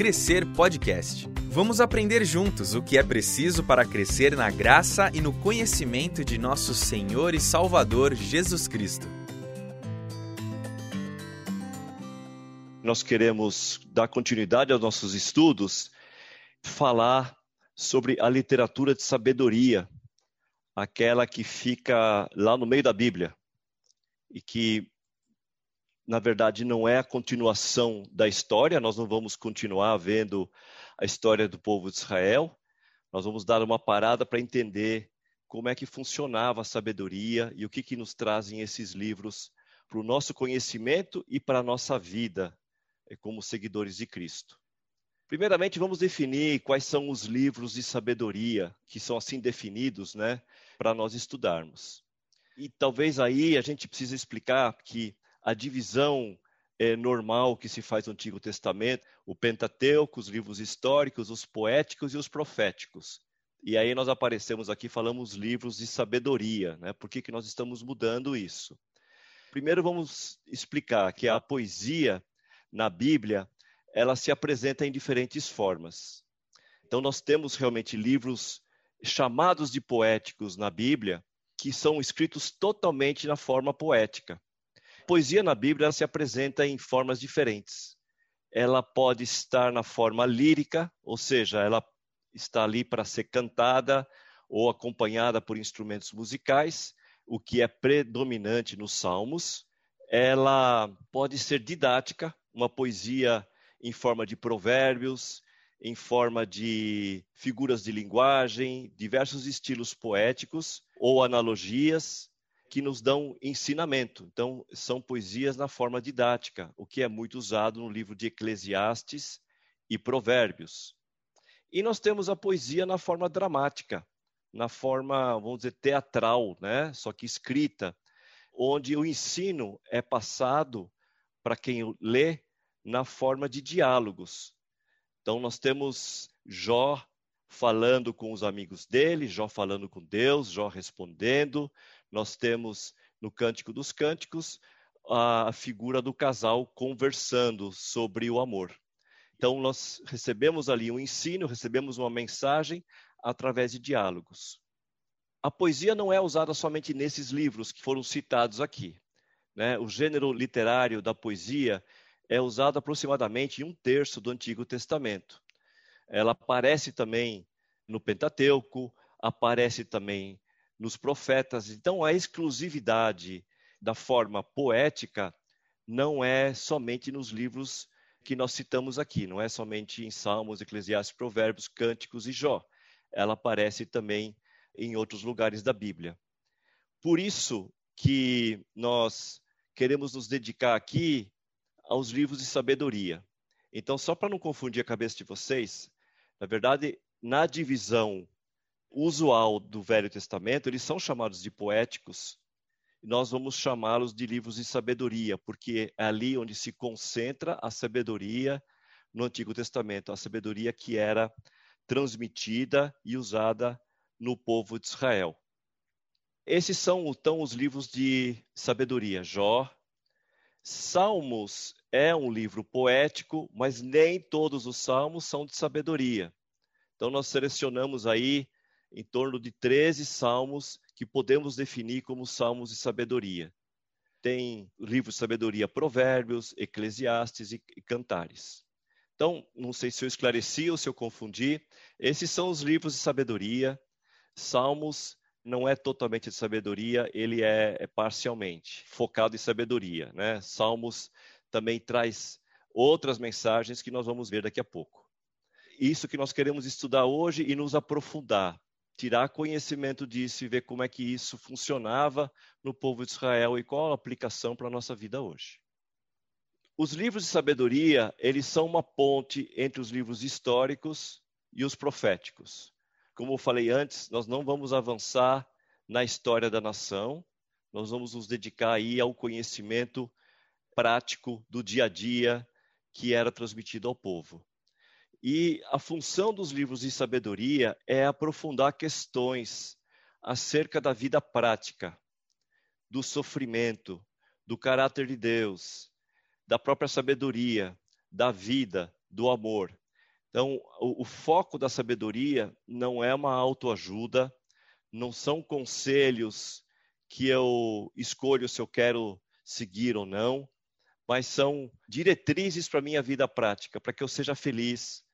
Crescer Podcast. Vamos aprender juntos o que é preciso para crescer na graça e no conhecimento de nosso Senhor e Salvador Jesus Cristo. Nós queremos dar continuidade aos nossos estudos, falar sobre a literatura de sabedoria, aquela que fica lá no meio da Bíblia e que na verdade, não é a continuação da história, nós não vamos continuar vendo a história do povo de Israel, nós vamos dar uma parada para entender como é que funcionava a sabedoria e o que, que nos trazem esses livros para o nosso conhecimento e para a nossa vida eh, como seguidores de Cristo. Primeiramente, vamos definir quais são os livros de sabedoria que são assim definidos, né, para nós estudarmos. E talvez aí a gente precise explicar que a divisão é, normal que se faz no Antigo Testamento, o Pentateuco, os livros históricos, os poéticos e os proféticos. E aí nós aparecemos aqui, falamos livros de sabedoria, né? Por que, que nós estamos mudando isso? Primeiro vamos explicar que a poesia na Bíblia, ela se apresenta em diferentes formas. Então nós temos realmente livros chamados de poéticos na Bíblia, que são escritos totalmente na forma poética poesia na Bíblia se apresenta em formas diferentes. Ela pode estar na forma lírica, ou seja, ela está ali para ser cantada ou acompanhada por instrumentos musicais, o que é predominante nos salmos. Ela pode ser didática, uma poesia em forma de provérbios, em forma de figuras de linguagem, diversos estilos poéticos ou analogias que nos dão ensinamento. Então, são poesias na forma didática, o que é muito usado no livro de Eclesiastes e Provérbios. E nós temos a poesia na forma dramática, na forma, vamos dizer, teatral, né? só que escrita, onde o ensino é passado para quem lê na forma de diálogos. Então, nós temos Jó falando com os amigos dele, Jó falando com Deus, Jó respondendo, nós temos no Cântico dos Cânticos a figura do casal conversando sobre o amor. Então, nós recebemos ali um ensino, recebemos uma mensagem através de diálogos. A poesia não é usada somente nesses livros que foram citados aqui. Né? O gênero literário da poesia é usado aproximadamente em um terço do Antigo Testamento. Ela aparece também no Pentateuco, aparece também nos profetas. Então, a exclusividade da forma poética não é somente nos livros que nós citamos aqui, não é somente em Salmos, Eclesiastes, Provérbios, Cânticos e Jó. Ela aparece também em outros lugares da Bíblia. Por isso que nós queremos nos dedicar aqui aos livros de sabedoria. Então, só para não confundir a cabeça de vocês, na verdade, na divisão usual do Velho Testamento, eles são chamados de poéticos, e nós vamos chamá-los de livros de sabedoria, porque é ali onde se concentra a sabedoria no Antigo Testamento, a sabedoria que era transmitida e usada no povo de Israel. Esses são então os livros de sabedoria, Jó. Salmos é um livro poético, mas nem todos os salmos são de sabedoria. Então nós selecionamos aí em torno de 13 salmos que podemos definir como salmos de sabedoria. Tem o livro de sabedoria Provérbios, Eclesiastes e Cantares. Então, não sei se eu esclareci ou se eu confundi. Esses são os livros de sabedoria. Salmos não é totalmente de sabedoria, ele é, é parcialmente focado em sabedoria. Né? Salmos também traz outras mensagens que nós vamos ver daqui a pouco. Isso que nós queremos estudar hoje e nos aprofundar tirar conhecimento disso e ver como é que isso funcionava no povo de Israel e qual a aplicação para a nossa vida hoje. Os livros de sabedoria, eles são uma ponte entre os livros históricos e os proféticos. Como eu falei antes, nós não vamos avançar na história da nação, nós vamos nos dedicar aí ao conhecimento prático do dia a dia que era transmitido ao povo. E a função dos livros de sabedoria é aprofundar questões acerca da vida prática, do sofrimento, do caráter de Deus, da própria sabedoria, da vida, do amor. Então, o, o foco da sabedoria não é uma autoajuda, não são conselhos que eu escolho se eu quero seguir ou não, mas são diretrizes para minha vida prática, para que eu seja feliz,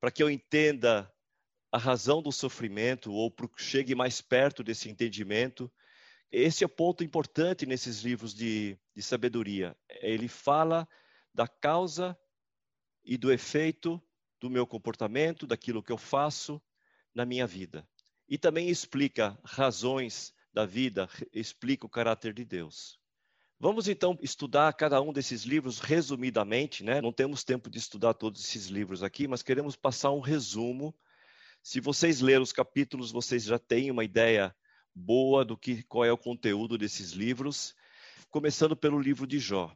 para que eu entenda a razão do sofrimento ou chegue mais perto desse entendimento. Esse é o ponto importante nesses livros de, de sabedoria. Ele fala da causa e do efeito do meu comportamento, daquilo que eu faço na minha vida. E também explica razões da vida, explica o caráter de Deus. Vamos então estudar cada um desses livros resumidamente, né? Não temos tempo de estudar todos esses livros aqui, mas queremos passar um resumo. Se vocês lerem os capítulos, vocês já têm uma ideia boa do que qual é o conteúdo desses livros, começando pelo livro de Jó.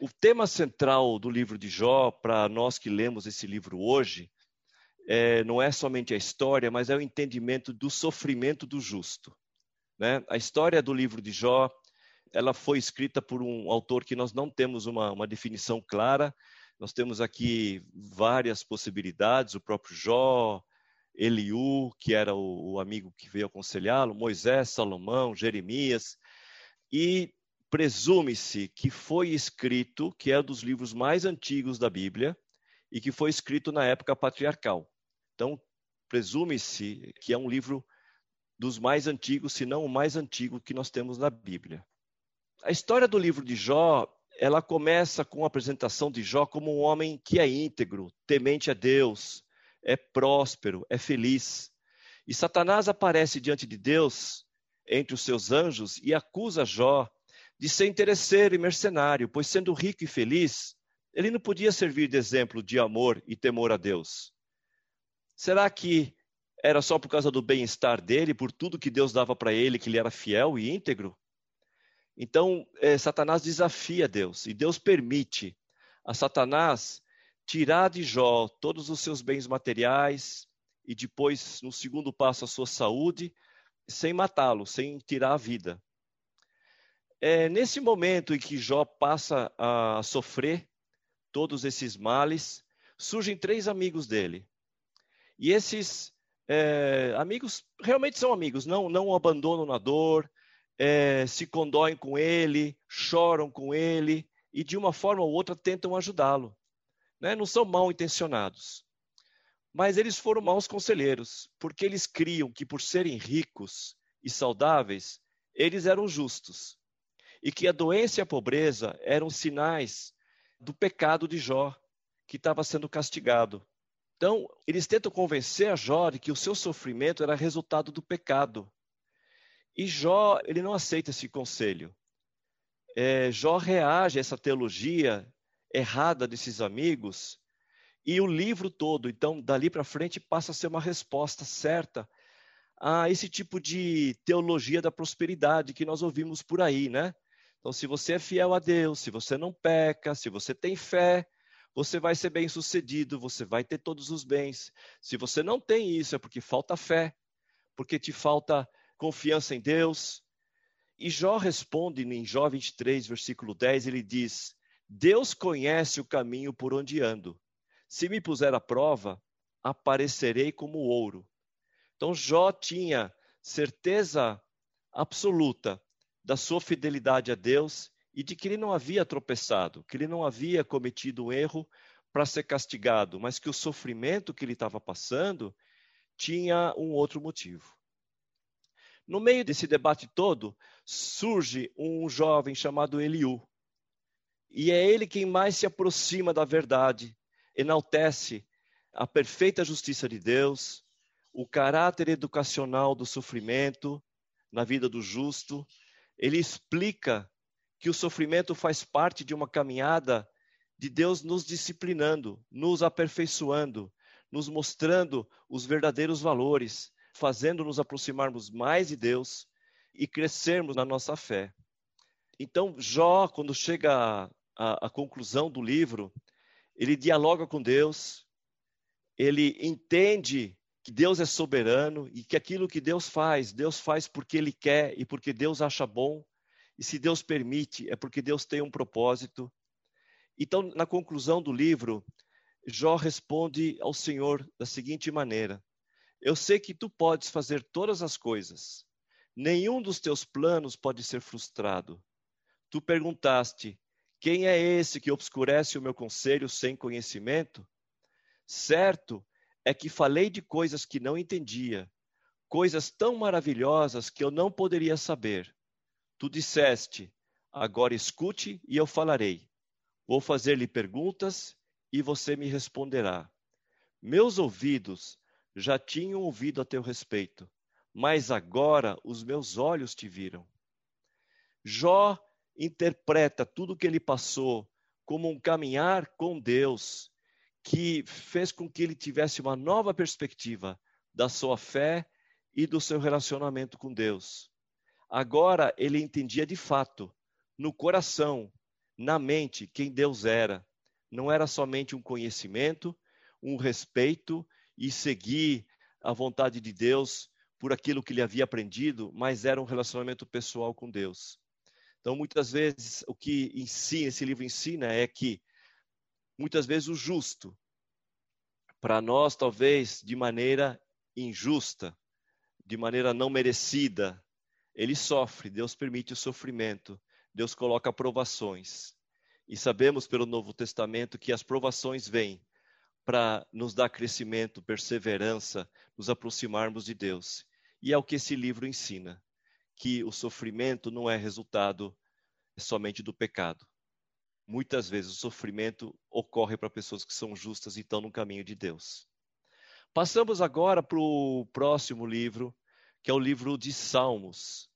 O tema central do livro de Jó, para nós que lemos esse livro hoje, é, não é somente a história, mas é o entendimento do sofrimento do justo. Né? A história do livro de Jó ela foi escrita por um autor que nós não temos uma, uma definição clara. Nós temos aqui várias possibilidades, o próprio Jó, Eliú, que era o, o amigo que veio aconselhá-lo, Moisés, Salomão, Jeremias, e presume-se que foi escrito, que é um dos livros mais antigos da Bíblia, e que foi escrito na época patriarcal. Então, presume-se que é um livro dos mais antigos, se não o mais antigo que nós temos na Bíblia. A história do livro de Jó, ela começa com a apresentação de Jó como um homem que é íntegro, temente a Deus, é próspero, é feliz. E Satanás aparece diante de Deus, entre os seus anjos, e acusa Jó de ser interesseiro e mercenário, pois sendo rico e feliz, ele não podia servir de exemplo de amor e temor a Deus. Será que era só por causa do bem-estar dele, por tudo que Deus dava para ele, que ele era fiel e íntegro? Então, é, Satanás desafia Deus e Deus permite a Satanás tirar de Jó todos os seus bens materiais e depois, no segundo passo, a sua saúde, sem matá-lo, sem tirar a vida. É nesse momento em que Jó passa a sofrer todos esses males, surgem três amigos dele. E esses é, amigos realmente são amigos, não, não o abandonam na dor, é, se condoem com ele, choram com ele e de uma forma ou outra tentam ajudá-lo. Né? Não são mal intencionados. Mas eles foram maus conselheiros, porque eles criam que por serem ricos e saudáveis, eles eram justos. E que a doença e a pobreza eram sinais do pecado de Jó, que estava sendo castigado. Então, eles tentam convencer a Jó de que o seu sofrimento era resultado do pecado e Jó, ele não aceita esse conselho. É, Jó reage a essa teologia errada desses amigos e o livro todo, então, dali para frente, passa a ser uma resposta certa a esse tipo de teologia da prosperidade que nós ouvimos por aí, né? Então, se você é fiel a Deus, se você não peca, se você tem fé, você vai ser bem sucedido, você vai ter todos os bens. Se você não tem isso, é porque falta fé, porque te falta confiança em Deus. E Jó responde em Jó 23, versículo 10, ele diz: Deus conhece o caminho por onde ando. Se me puser à prova, aparecerei como ouro. Então Jó tinha certeza absoluta da sua fidelidade a Deus e de que ele não havia tropeçado, que ele não havia cometido um erro para ser castigado, mas que o sofrimento que ele estava passando tinha um outro motivo. No meio desse debate todo, surge um jovem chamado Eliú. E é ele quem mais se aproxima da verdade, enaltece a perfeita justiça de Deus, o caráter educacional do sofrimento na vida do justo. Ele explica que o sofrimento faz parte de uma caminhada de Deus nos disciplinando, nos aperfeiçoando, nos mostrando os verdadeiros valores, fazendo nos aproximarmos mais de Deus e crescermos na nossa fé. Então, Jó, quando chega à, conclusão do livro, ele dialoga com Deus, ele entende que Deus é soberano e que aquilo que Deus faz, Deus faz porque Ele quer e porque Deus acha bom. E se Deus permite, é porque Deus tem um propósito. Então, na conclusão do livro, Jó responde ao Senhor da seguinte maneira: Eu sei que tu podes fazer todas as coisas. Nenhum dos teus planos pode ser frustrado. Tu perguntaste: Quem é esse que obscurece o meu conselho sem conhecimento? Certo é que falei de coisas que não entendia, coisas tão maravilhosas que eu não poderia saber. Tu disseste: Agora escute e eu falarei. Vou fazer-lhe perguntas e você me responderá. Meus ouvidos já tinham ouvido a teu respeito, mas agora os meus olhos te viram. Jó interpreta tudo o que ele passou como um caminhar com Deus que fez com que ele tivesse uma nova perspectiva da sua fé e do seu relacionamento com Deus. Agora ele entendia de fato, no coração, na mente, quem Deus era. Não era somente um conhecimento, um respeito e seguir a vontade de Deus por aquilo que ele havia aprendido, mas era um relacionamento pessoal com Deus. Então, muitas vezes, o que ensina, esse livro ensina é que, muitas vezes, o justo, para nós, talvez, de maneira injusta, de maneira não merecida, ele sofre, Deus permite o sofrimento, Deus coloca provações. E sabemos pelo Novo Testamento que as provações vêm para nos dar crescimento, perseverança, nos aproximarmos de Deus. E é o que esse livro ensina que o sofrimento não é resultado somente do pecado. Muitas vezes o sofrimento ocorre para pessoas que são justas e estão no caminho de Deus. Passamos agora para o próximo livro, que é o livro de Salmos.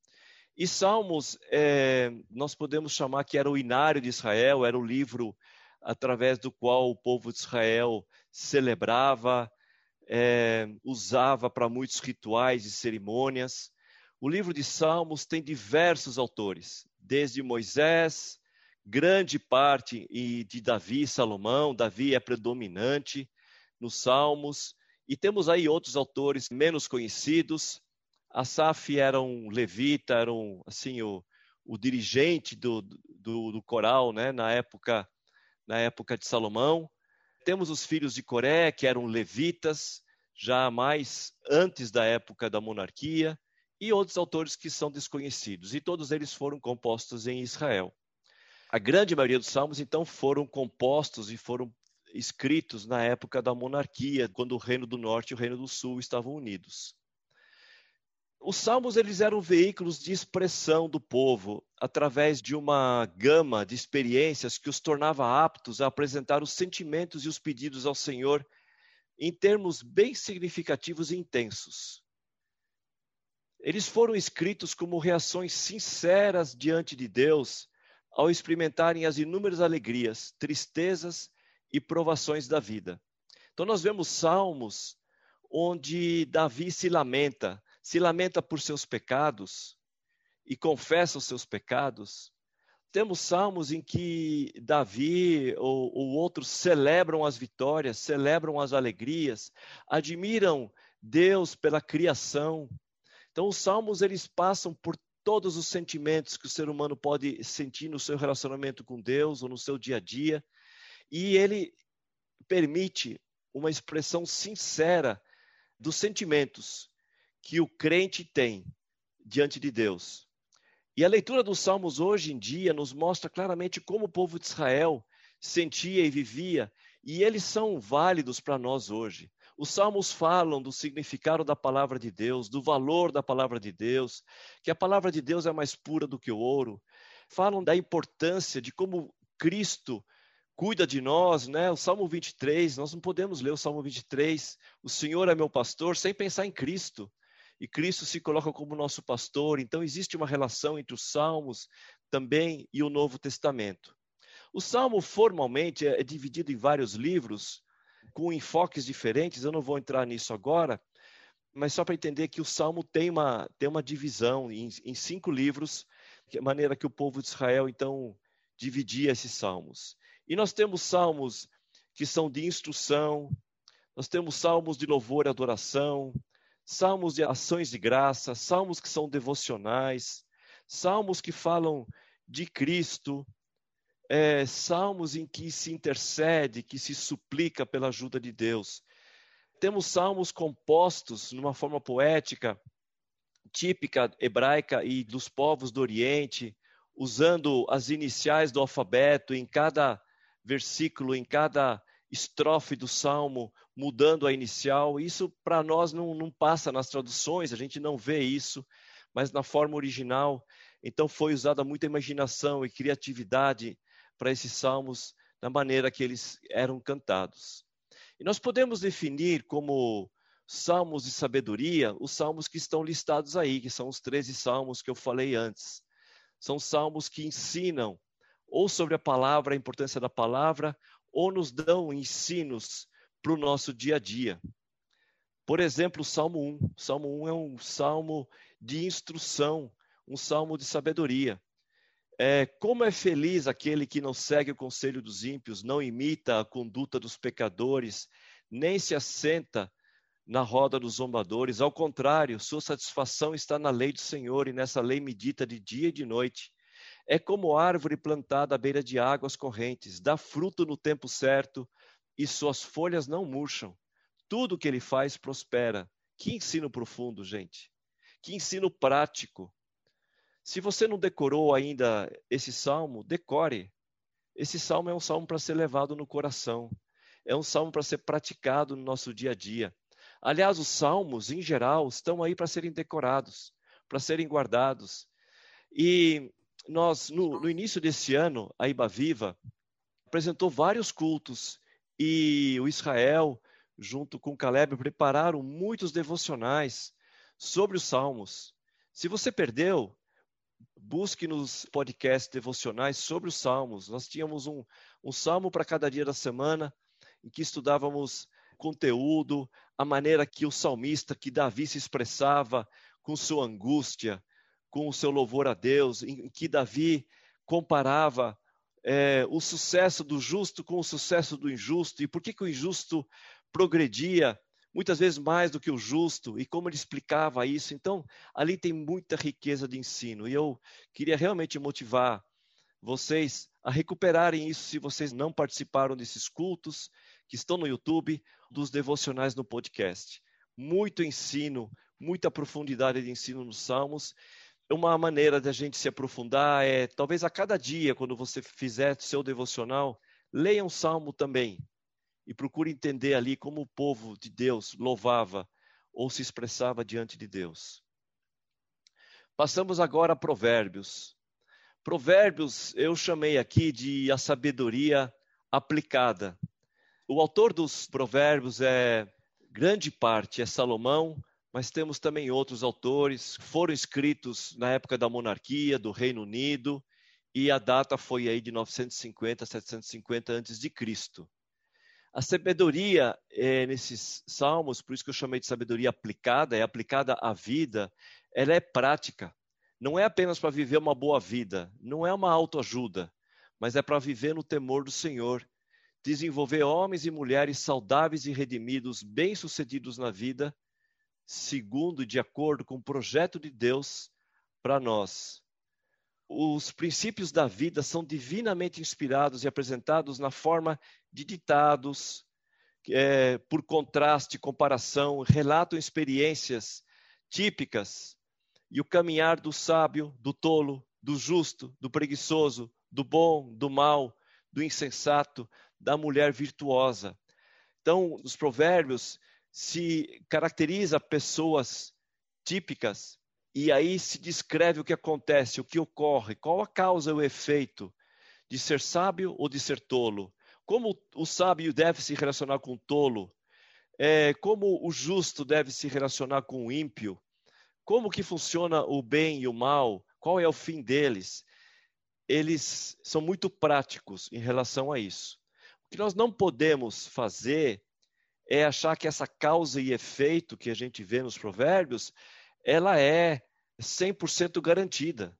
E Salmos, é, nós podemos chamar que era o inário de Israel, era o livro através do qual o povo de Israel celebrava, é, usava para muitos rituais e cerimônias. O livro de Salmos tem diversos autores, desde Moisés, grande parte de Davi e Salomão. Davi é predominante nos Salmos. E temos aí outros autores menos conhecidos. Asaf era um levita, era um, assim, o, o dirigente do, do, do, coral né, na, época, na época de Salomão. Temos os filhos de Coré, que eram levitas, já mais antes da época da monarquia e outros autores que são desconhecidos, e todos eles foram compostos em Israel. A grande maioria dos salmos, então, foram compostos e foram escritos na época da monarquia, quando o Reino do Norte e o Reino do Sul estavam unidos. Os salmos eles eram veículos de expressão do povo através de uma gama de experiências que os tornava aptos a apresentar os sentimentos e os pedidos ao Senhor em termos bem significativos e intensos. Eles foram escritos como reações sinceras diante de Deus ao experimentarem as inúmeras alegrias, tristezas e provações da vida. Então, nós vemos salmos onde Davi se lamenta, se lamenta por seus pecados e confessa os seus pecados. Temos salmos em que Davi ou, ou outros celebram as vitórias, celebram as alegrias, admiram Deus pela criação, então, os salmos eles passam por todos os sentimentos que o ser humano pode sentir no seu relacionamento com Deus ou no seu dia a dia, e ele permite uma expressão sincera dos sentimentos que o crente tem diante de Deus. E a leitura dos salmos hoje em dia nos mostra claramente como o povo de Israel sentia e vivia, e eles são válidos para nós hoje. Os salmos falam do significado da palavra de Deus, do valor da palavra de Deus, que a palavra de Deus é mais pura do que o ouro. Falam da importância de como Cristo cuida de nós, né? O Salmo 23, nós não podemos ler o Salmo 23, o Senhor é meu pastor, sem pensar em Cristo. E Cristo se coloca como nosso pastor, então existe uma relação entre os Salmos também e o Novo Testamento. O Salmo formalmente é dividido em vários livros, com enfoques diferentes, eu não vou entrar nisso agora, mas só para entender que o Salmo tem uma, tem uma divisão em, em cinco livros, de maneira que o povo de Israel, então, dividia esses salmos. E nós temos salmos que são de instrução, nós temos salmos de louvor e adoração, salmos de ações de graça, salmos que são devocionais, salmos que falam de Cristo, é, salmos em que se intercede, que se suplica pela ajuda de Deus. Temos salmos compostos numa forma poética, típica hebraica e dos povos do Oriente, usando as iniciais do alfabeto em cada versículo, em cada estrofe do salmo, mudando a inicial. Isso para nós não, não passa nas traduções, a gente não vê isso, mas na forma original. Então foi usada muita imaginação e criatividade para esses salmos da maneira que eles eram cantados. E nós podemos definir como salmos de sabedoria os salmos que estão listados aí, que são os 13 salmos que eu falei antes. São salmos que ensinam ou sobre a palavra, a importância da palavra, ou nos dão ensinos para o nosso dia a dia. Por exemplo, o Salmo 1. O Salmo 1 é um salmo de instrução, um salmo de sabedoria. É, como é feliz aquele que não segue o conselho dos ímpios, não imita a conduta dos pecadores, nem se assenta na roda dos zombadores. Ao contrário, sua satisfação está na lei do Senhor e nessa lei medita de dia e de noite. É como árvore plantada à beira de águas correntes, dá fruto no tempo certo e suas folhas não murcham. Tudo que ele faz prospera. Que ensino profundo, gente. Que ensino prático. Se você não decorou ainda esse salmo, decore. Esse salmo é um salmo para ser levado no coração. É um salmo para ser praticado no nosso dia a dia. Aliás, os salmos, em geral, estão aí para serem decorados, para serem guardados. E nós, no, no início desse ano, a Iba Viva apresentou vários cultos e o Israel, junto com Caleb, prepararam muitos devocionais sobre os salmos. Se você perdeu, busque nos podcasts devocionais sobre os salmos. Nós tínhamos um, um salmo para cada dia da semana, em que estudávamos conteúdo, a maneira que o salmista, que Davi se expressava com sua angústia, com o seu louvor a Deus, em que Davi comparava é, o sucesso do justo com o sucesso do injusto, e por que, que o injusto progredia muitas vezes mais do que o justo, e como ele explicava isso. Então, ali tem muita riqueza de ensino, e eu queria realmente motivar vocês a recuperarem isso se vocês não participaram desses cultos que estão no YouTube, dos devocionais no podcast. Muito ensino, muita profundidade de ensino nos Salmos. Uma maneira de a gente se aprofundar é, talvez a cada dia, quando você fizer seu devocional, leia um salmo também e procure entender ali como o povo de Deus louvava ou se expressava diante de Deus. Passamos agora a Provérbios. Provérbios eu chamei aqui de a sabedoria aplicada. O autor dos Provérbios é grande parte é Salomão, mas temos também outros autores que foram escritos na época da monarquia do Reino Unido e a data foi aí de 950 750 antes de Cristo. A sabedoria é, nesses salmos, por isso que eu chamei de sabedoria aplicada, é aplicada à vida, ela é prática. Não é apenas para viver uma boa vida, não é uma autoajuda, mas é para viver no temor do Senhor, desenvolver homens e mulheres saudáveis e redimidos, bem-sucedidos na vida, segundo e de acordo com o projeto de Deus para nós. Os princípios da vida são divinamente inspirados e apresentados na forma de ditados, é, por contraste, comparação, relatam experiências típicas e o caminhar do sábio, do tolo, do justo, do preguiçoso, do bom, do mal, do insensato, da mulher virtuosa. Então, os provérbios se caracteriza pessoas típicas e aí se descreve o que acontece, o que ocorre, qual a causa o efeito de ser sábio ou de ser tolo. Como o sábio deve se relacionar com o tolo, é, como o justo deve se relacionar com o ímpio, como que funciona o bem e o mal, qual é o fim deles. Eles são muito práticos em relação a isso. O que nós não podemos fazer é achar que essa causa e efeito que a gente vê nos provérbios, ela é 100% garantida.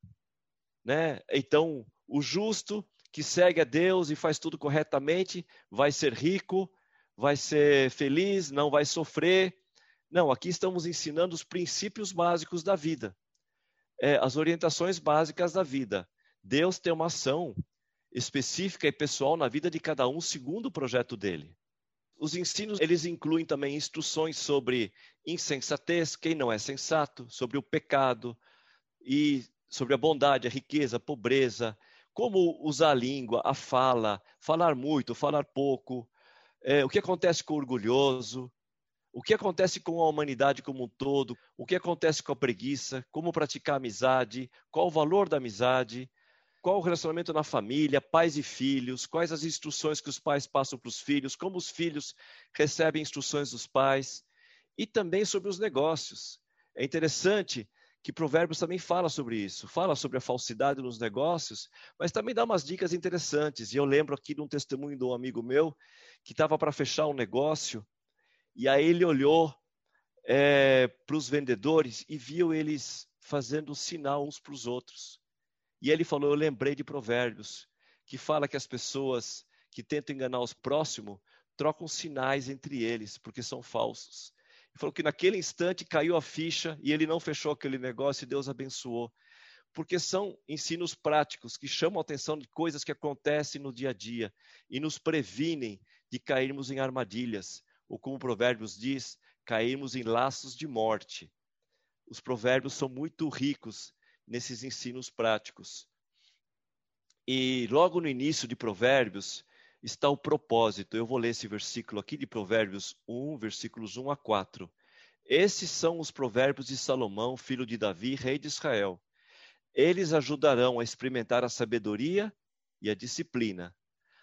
Né? Então, o justo que segue a Deus e faz tudo corretamente vai ser rico, vai ser feliz, não vai sofrer. Não, aqui estamos ensinando os princípios básicos da vida, é, as orientações básicas da vida. Deus tem uma ação específica e pessoal na vida de cada um, segundo o projeto dele. Os ensinos, eles incluem também instruções sobre insensatez, quem não é sensato, sobre o pecado e sobre a bondade, a riqueza, a pobreza, como usar a língua, a fala, falar muito, falar pouco, é, o que acontece com o orgulhoso, o que acontece com a humanidade como um todo, o que acontece com a preguiça, como praticar amizade, qual o valor da amizade, qual o relacionamento na família, pais e filhos, quais as instruções que os pais passam para os filhos, como os filhos recebem instruções dos pais, e também sobre os negócios. É interessante que Provérbios também fala sobre isso, fala sobre a falsidade nos negócios, mas também dá umas dicas interessantes. E eu lembro aqui de um testemunho de um amigo meu que estava para fechar um negócio, e aí ele olhou é, para os vendedores e viu eles fazendo sinal uns para os outros. E ele falou: Eu lembrei de Provérbios, que fala que as pessoas que tentam enganar os próximos trocam sinais entre eles, porque são falsos. Ele falou que naquele instante caiu a ficha e ele não fechou aquele negócio e Deus abençoou. Porque são ensinos práticos que chamam a atenção de coisas que acontecem no dia a dia e nos previnem de cairmos em armadilhas, ou como Provérbios diz, cairmos em laços de morte. Os provérbios são muito ricos nesses ensinos práticos. E logo no início de Provérbios está o propósito. Eu vou ler esse versículo aqui de Provérbios 1, versículos 1 a 4. Esses são os provérbios de Salomão, filho de Davi, rei de Israel. Eles ajudarão a experimentar a sabedoria e a disciplina,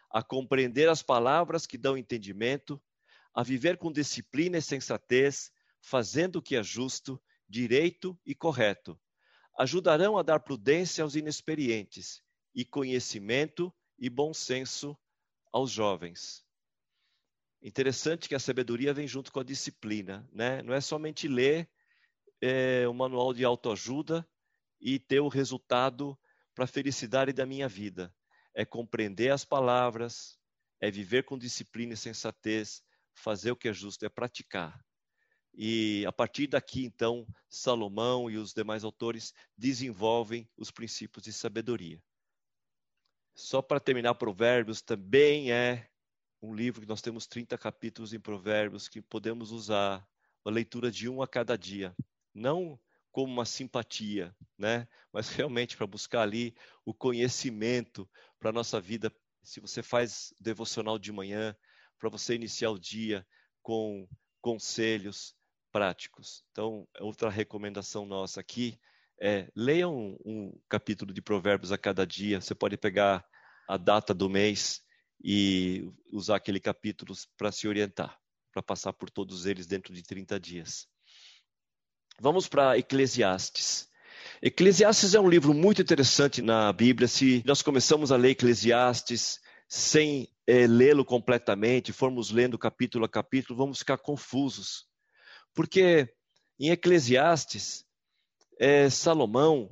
a compreender as palavras que dão entendimento, a viver com disciplina e sensatez, fazendo o que é justo, direito e correto, ajudarão a dar prudência aos inexperientes e conhecimento e bom senso aos jovens. Interessante que a sabedoria vem junto com a disciplina, né? Não é somente ler é, o manual de autoajuda e ter o resultado para a felicidade da minha vida. É compreender as palavras, é viver com disciplina e sensatez, fazer o que é justo, é praticar. E a partir daqui, então, Salomão e os demais autores desenvolvem os princípios de sabedoria. Só para terminar, Provérbios também é um livro que nós temos 30 capítulos em Provérbios que podemos usar a leitura de um a cada dia. Não como uma simpatia, né? mas realmente para buscar ali o conhecimento para a nossa vida. Se você faz devocional de manhã, para você iniciar o dia com conselhos, práticos. Então, outra recomendação nossa aqui é leia um, um capítulo de Provérbios a cada dia. Você pode pegar a data do mês e usar aquele capítulo para se orientar, para passar por todos eles dentro de 30 dias. Vamos para Eclesiastes. Eclesiastes é um livro muito interessante na Bíblia. Se nós começamos a ler Eclesiastes sem é, lê-lo completamente, formos lendo capítulo a capítulo, vamos ficar confusos. Porque em Eclesiastes, é, Salomão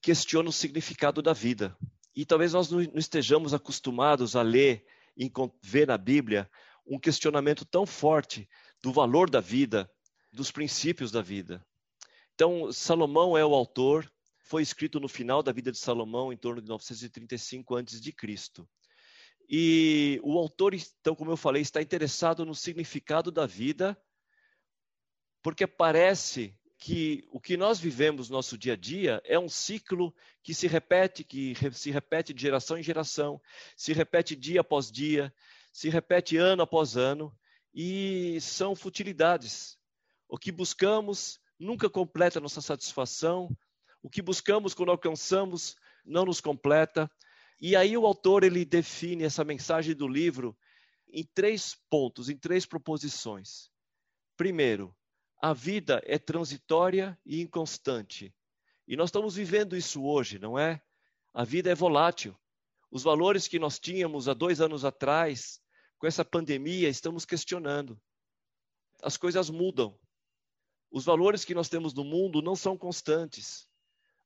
questiona o significado da vida. E talvez nós não estejamos acostumados a ler e ver na Bíblia um questionamento tão forte do valor da vida, dos princípios da vida. Então, Salomão é o autor, foi escrito no final da vida de Salomão, em torno de 935 a.C. E o autor, então, como eu falei, está interessado no significado da vida porque parece que o que nós vivemos no nosso dia a dia é um ciclo que se repete, que se repete de geração em geração, se repete dia após dia, se repete ano após ano, e são futilidades. O que buscamos nunca completa nossa satisfação, o que buscamos quando alcançamos não nos completa. E aí o autor ele define essa mensagem do livro em três pontos, em três proposições. Primeiro, a vida é transitória e inconstante. E nós estamos vivendo isso hoje, não é? A vida é volátil. Os valores que nós tínhamos há dois anos atrás, com essa pandemia, estamos questionando. As coisas mudam. Os valores que nós temos no mundo não são constantes.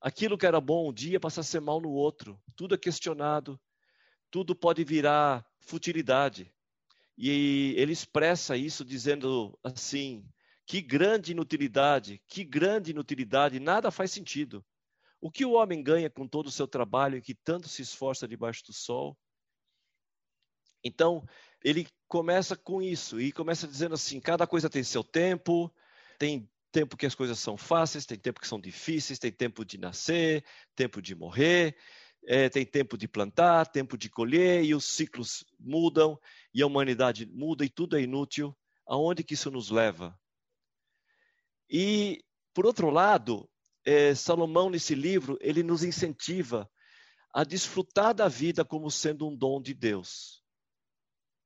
Aquilo que era bom um dia passa a ser mal no outro. Tudo é questionado. Tudo pode virar futilidade. E ele expressa isso dizendo assim: que grande inutilidade, que grande inutilidade, nada faz sentido. O que o homem ganha com todo o seu trabalho e que tanto se esforça debaixo do sol? Então, ele começa com isso e começa dizendo assim: cada coisa tem seu tempo, tem tempo que as coisas são fáceis, tem tempo que são difíceis, tem tempo de nascer, tempo de morrer, é, tem tempo de plantar, tempo de colher, e os ciclos mudam, e a humanidade muda, e tudo é inútil. Aonde que isso nos leva? E, por outro lado, é, Salomão, nesse livro, ele nos incentiva a desfrutar da vida como sendo um dom de Deus.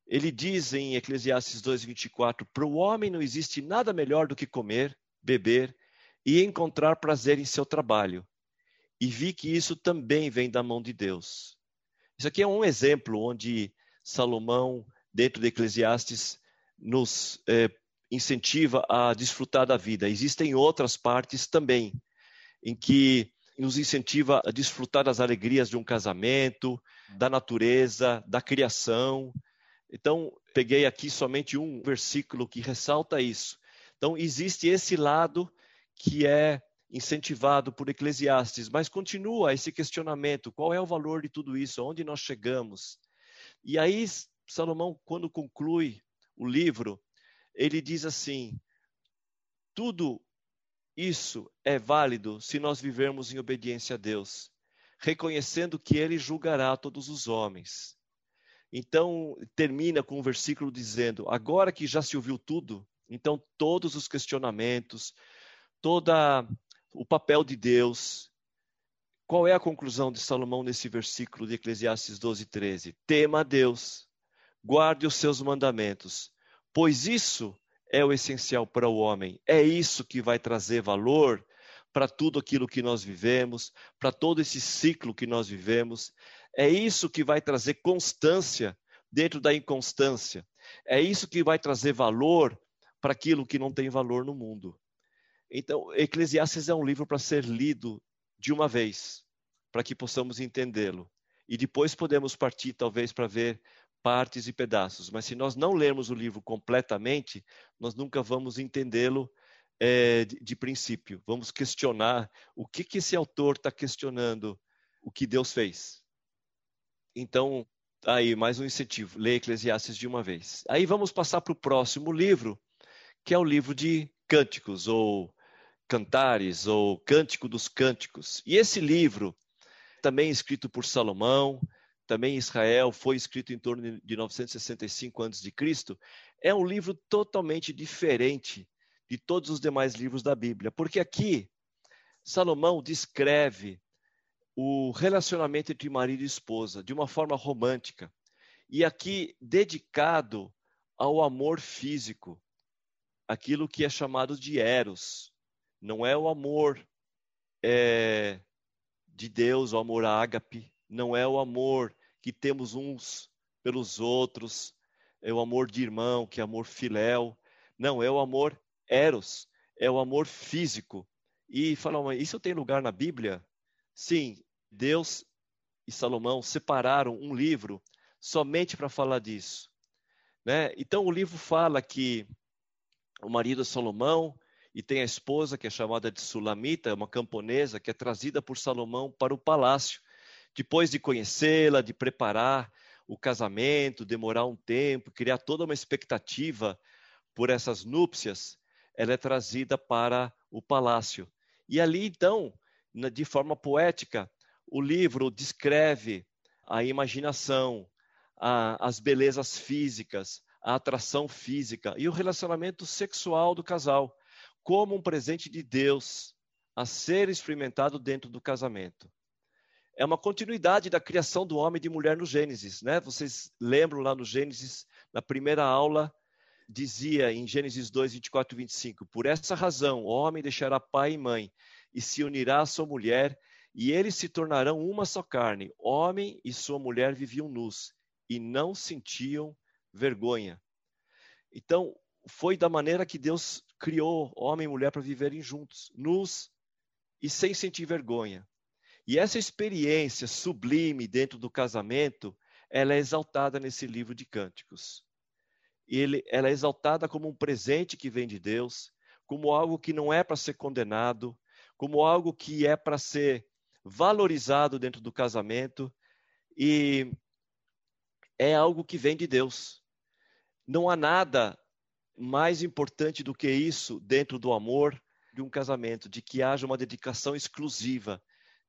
Ele diz em Eclesiastes 2:24: "Para o homem não existe nada melhor do que comer, beber e encontrar prazer em seu trabalho. E vi que isso também vem da mão de Deus." Isso aqui é um exemplo onde Salomão, dentro de Eclesiastes, nos é, incentiva a desfrutar da vida. Existem outras partes também em que nos incentiva a desfrutar das alegrias de um casamento, da natureza, da criação, então, peguei aqui somente um versículo que ressalta isso. Então, existe esse lado que é incentivado por Eclesiastes, mas continua esse questionamento: qual é o valor de tudo isso? Aonde nós chegamos? E aí, Salomão, quando conclui o livro, ele diz assim: tudo isso é válido se nós vivermos em obediência a Deus, reconhecendo que Ele julgará todos os homens. Então, termina com um versículo dizendo: Agora que já se ouviu tudo, então todos os questionamentos, toda o papel de Deus. Qual é a conclusão de Salomão nesse versículo de Eclesiastes 12, 13? Tema a Deus, guarde os seus mandamentos, pois isso é o essencial para o homem. É isso que vai trazer valor para tudo aquilo que nós vivemos, para todo esse ciclo que nós vivemos. É isso que vai trazer constância dentro da inconstância. É isso que vai trazer valor para aquilo que não tem valor no mundo. Então, Eclesiastes é um livro para ser lido de uma vez, para que possamos entendê-lo. E depois podemos partir, talvez, para ver partes e pedaços. Mas se nós não lermos o livro completamente, nós nunca vamos entendê-lo é, de, de, princípio. Vamos questionar o que, que esse autor está questionando, o que Deus fez. Então, aí, mais um incentivo, leia Eclesiastes de uma vez. Aí vamos passar para o próximo livro, que é o livro de Cânticos, ou Cantares, ou Cântico dos Cânticos. E esse livro, também escrito por Salomão, também em Israel, foi escrito em torno de 965 a.C., é um livro totalmente diferente de todos os demais livros da Bíblia, porque aqui Salomão descreve o relacionamento entre marido e esposa de uma forma romântica. E aqui dedicado ao amor físico, aquilo que é chamado de eros. Não é o amor é, de Deus, o amor ágape, não é o amor que temos uns pelos outros, é o amor de irmão, que é amor filéu. Não, é o amor eros, é o amor físico. E falam, isso tem lugar na Bíblia? Sim, Deus e Salomão separaram um livro somente para falar disso. Né? Então o livro fala que o marido é Salomão e tem a esposa que é chamada de Sulamita, uma camponesa que é trazida por Salomão para o palácio. Depois de conhecê-la, de preparar o casamento, demorar um tempo, criar toda uma expectativa por essas núpcias, ela é trazida para o palácio. E ali então, de forma poética, o livro descreve a imaginação, a, as belezas físicas, a atração física e o relacionamento sexual do casal, como um presente de Deus a ser experimentado dentro do casamento. É uma continuidade da criação do homem e de mulher no Gênesis, né? Vocês lembram lá no Gênesis, na primeira aula, dizia em Gênesis 2, 24 e 25: Por essa razão, o homem deixará pai e mãe e se unirá à sua mulher, e eles se tornarão uma só carne. Homem e sua mulher viviam nus e não sentiam vergonha. Então, foi da maneira que Deus criou homem e mulher para viverem juntos, nus e sem sentir vergonha. E essa experiência sublime dentro do casamento, ela é exaltada nesse livro de cânticos. Ele, ela é exaltada como um presente que vem de Deus, como algo que não é para ser condenado, como algo que é para ser valorizado dentro do casamento e é algo que vem de Deus. Não há nada mais importante do que isso dentro do amor de um casamento, de que haja uma dedicação exclusiva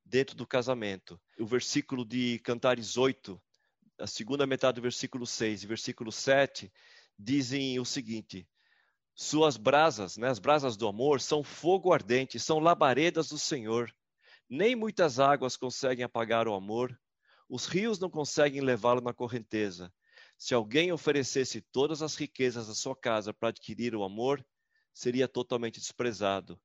dentro do casamento. O versículo de Cantares 8, a segunda metade do versículo 6 e versículo 7 dizem o seguinte: Suas brasas, né, as brasas do amor, são fogo ardente, são labaredas do Senhor. Nem muitas águas conseguem apagar o amor, os rios não conseguem levá-lo na correnteza. Se alguém oferecesse todas as riquezas da sua casa para adquirir o amor, seria totalmente desprezado.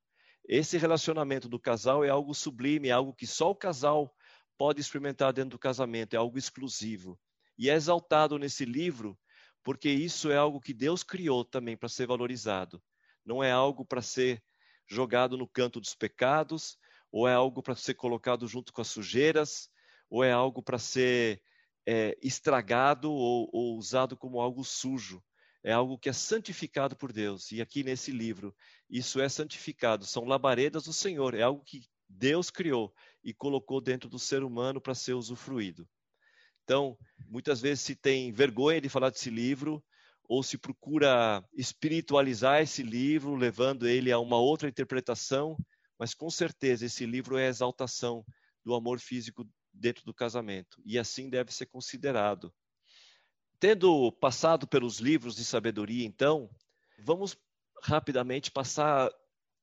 Esse relacionamento do casal é algo sublime, é algo que só o casal pode experimentar dentro do casamento, é algo exclusivo. E é exaltado nesse livro porque isso é algo que Deus criou também para ser valorizado. Não é algo para ser jogado no canto dos pecados, ou é algo para ser colocado junto com as sujeiras, ou é algo para ser é, estragado ou, ou usado como algo sujo é algo que é santificado por Deus. E aqui nesse livro, isso é santificado. São labaredas do Senhor. É algo que Deus criou e colocou dentro do ser humano para ser usufruído. Então, muitas vezes se tem vergonha de falar desse livro, ou se procura espiritualizar esse livro, levando ele a uma outra interpretação, mas com certeza esse livro é a exaltação do amor físico dentro do casamento, e assim deve ser considerado. Tendo passado pelos livros de sabedoria, então, vamos rapidamente passar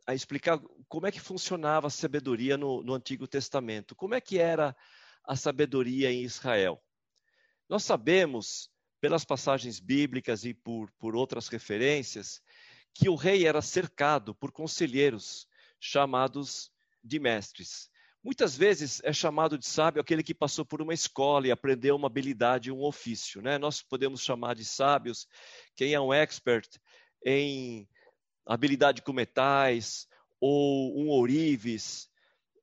a explicar como é que funcionava a sabedoria no, no Antigo Testamento. Como é que era a sabedoria em Israel? Nós sabemos, pelas passagens bíblicas e por, por outras referências, que o rei era cercado por conselheiros chamados de mestres. Muitas vezes é chamado de sábio aquele que passou por uma escola e aprendeu uma habilidade, um ofício. Né? Nós podemos chamar de sábios quem é um expert em habilidade com metais ou um ourives,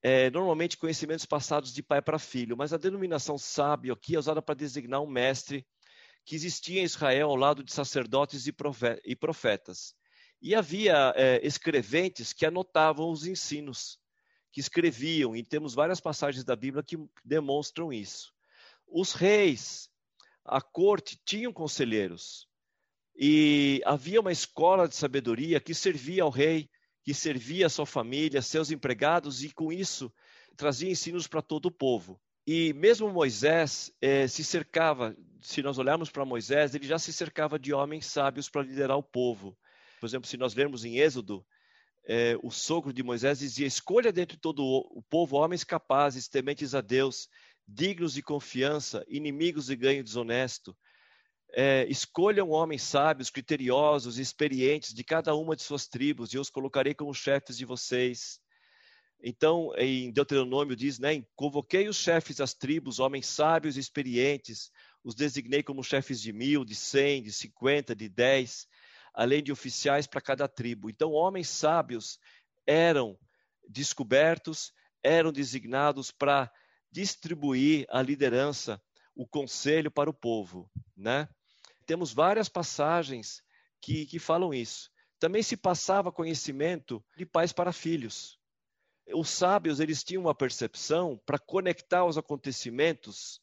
é, normalmente conhecimentos passados de pai para filho, mas a denominação sábio aqui é usada para designar um mestre que existia em Israel ao lado de sacerdotes e profetas. E havia é, escreventes que anotavam os ensinos que escreviam, e temos várias passagens da Bíblia que demonstram isso. Os reis, a corte, tinham conselheiros, e havia uma escola de sabedoria que servia ao rei, que servia a sua família, seus empregados, e com isso trazia ensinos para todo o povo. E mesmo Moisés eh, se cercava, se nós olharmos para Moisés, ele já se cercava de homens sábios para liderar o povo. Por exemplo, se nós lermos em Êxodo, é, o sogro de Moisés dizia: Escolha dentre todo o povo homens capazes, tementes a Deus, dignos de confiança, inimigos de ganho desonesto. É, escolham homens sábios, criteriosos, experientes de cada uma de suas tribos, e eu os colocarei como chefes de vocês. Então, em Deuteronômio diz, né, convoquei os chefes das tribos, homens sábios e experientes, os designei como chefes de mil, de cem, de cinquenta, de dez, além de oficiais para cada tribo. Então, homens sábios eram descobertos, eram designados para distribuir a liderança, o conselho para o povo, né? Temos várias passagens que, que falam isso. Também se passava conhecimento de pais para filhos. Os sábios eles tinham uma percepção para conectar os acontecimentos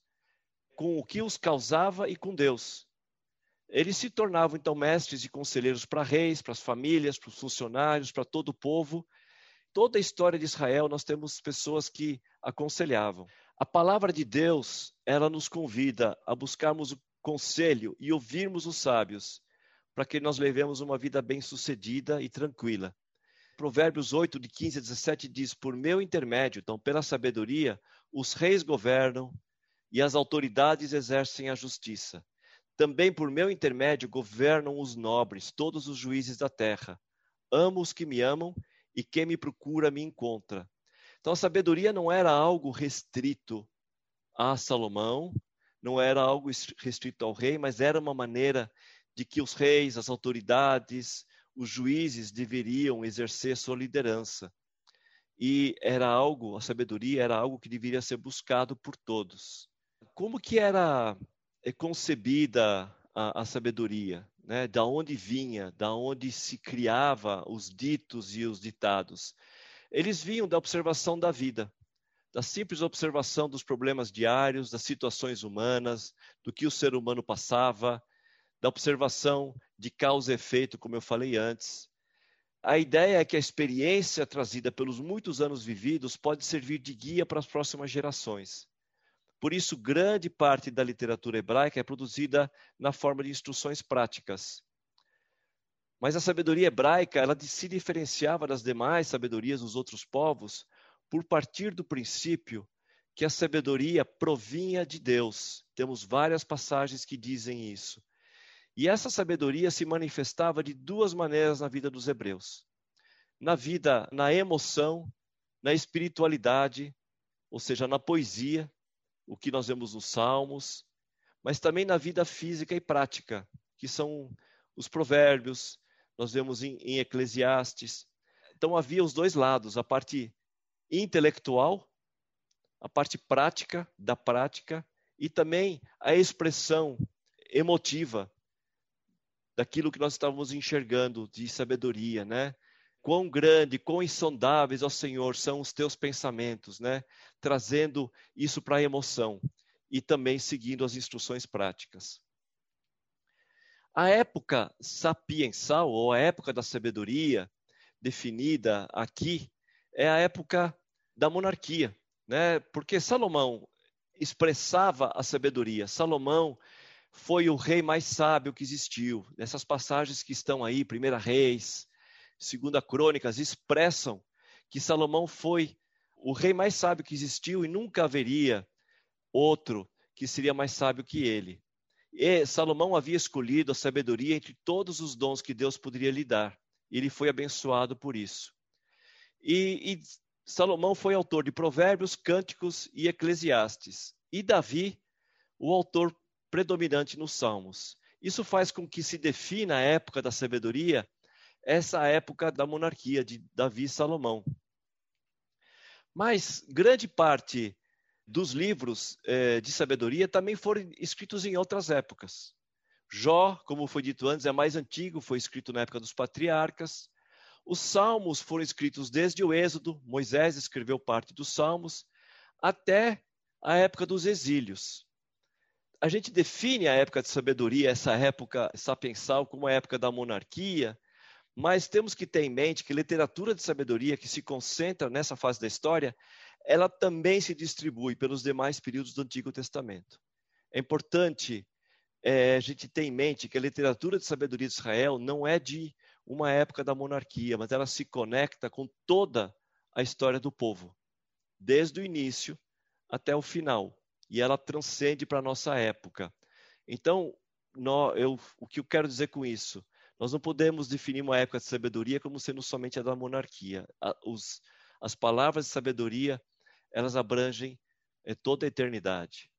com o que os causava e com Deus. Eles se tornavam então mestres e conselheiros para reis, para as famílias, para os funcionários, para todo o povo. Toda a história de Israel nós temos pessoas que aconselhavam. A palavra de Deus, ela nos convida a buscarmos o conselho e ouvirmos os sábios, para que nós levemos uma vida bem-sucedida e tranquila. Provérbios 8, de 15 a 17 diz: Por meu intermédio, então, pela sabedoria, os reis governam e as autoridades exercem a justiça. Também por meu intermédio governam os nobres, todos os juízes da terra. Amo os que me amam e quem me procura me encontra. Então a sabedoria não era algo restrito a Salomão, não era algo restrito ao rei, mas era uma maneira de que os reis, as autoridades, os juízes deveriam exercer sua liderança. E era algo, a sabedoria era algo que deveria ser buscado por todos. Como que era é concebida a, a sabedoria, né? Da onde vinha, da onde se criava os ditos e os ditados. Eles vinham da observação da vida, da simples observação dos problemas diários, das situações humanas, do que o ser humano passava, da observação de causa e efeito, como eu falei antes. A ideia é que a experiência trazida pelos muitos anos vividos pode servir de guia para as próximas gerações. Por isso, grande parte da literatura hebraica é produzida na forma de instruções práticas. Mas a sabedoria hebraica, ela se diferenciava das demais sabedorias dos outros povos por partir do princípio que a sabedoria provinha de Deus. Temos várias passagens que dizem isso. E essa sabedoria se manifestava de duas maneiras na vida dos hebreus: na vida, na emoção, na espiritualidade, ou seja, na poesia, o que nós vemos nos Salmos, mas também na vida física e prática, que são os provérbios, nós vemos em, em Eclesiastes. Então havia os dois lados, a parte intelectual, a parte prática da prática e também a expressão emotiva daquilo que nós estávamos enxergando de sabedoria, né? Quão grande, quão insondáveis, ó Senhor, são os teus pensamentos, né? Trazendo isso para a emoção e também seguindo as instruções práticas. A época sapiensal, ou a época da sabedoria, definida aqui, é a época da monarquia, né? Porque Salomão expressava a sabedoria. Salomão foi o rei mais sábio que existiu. Nessas passagens que estão aí, Primeira Reis, Segunda Crônicas, expressam que Salomão foi o rei mais sábio que existiu e nunca haveria outro que seria mais sábio que ele. E Salomão havia escolhido a sabedoria entre todos os dons que Deus poderia lhe dar. Ele foi abençoado por isso. E, e Salomão foi autor de Provérbios, Cânticos e Eclesiastes. E Davi, o autor predominante nos Salmos. Isso faz com que se defina a época da sabedoria, essa época da monarquia de Davi e Salomão. Mas grande parte dos livros eh, de sabedoria também foram escritos em outras épocas. Jó, como foi dito antes, é mais antigo, foi escrito na época dos patriarcas. Os salmos foram escritos desde o Êxodo, Moisés escreveu parte dos salmos, até a época dos exílios a gente define a época de sabedoria, essa época sapiensal, como a época da monarquia, mas temos que ter em mente que literatura de sabedoria que se concentra nessa fase da história, ela também se distribui pelos demais períodos do Antigo Testamento. É importante é, a gente ter em mente que a literatura de sabedoria de Israel não é de uma época da monarquia, mas ela se conecta com toda a história do povo, desde o início até o final e ela transcende para a nossa época. Então, eu, o que eu quero dizer com isso? Nós não podemos definir uma época de sabedoria como sendo somente a da monarquia. os, as palavras de sabedoria, elas abrangem é, toda a eternidade.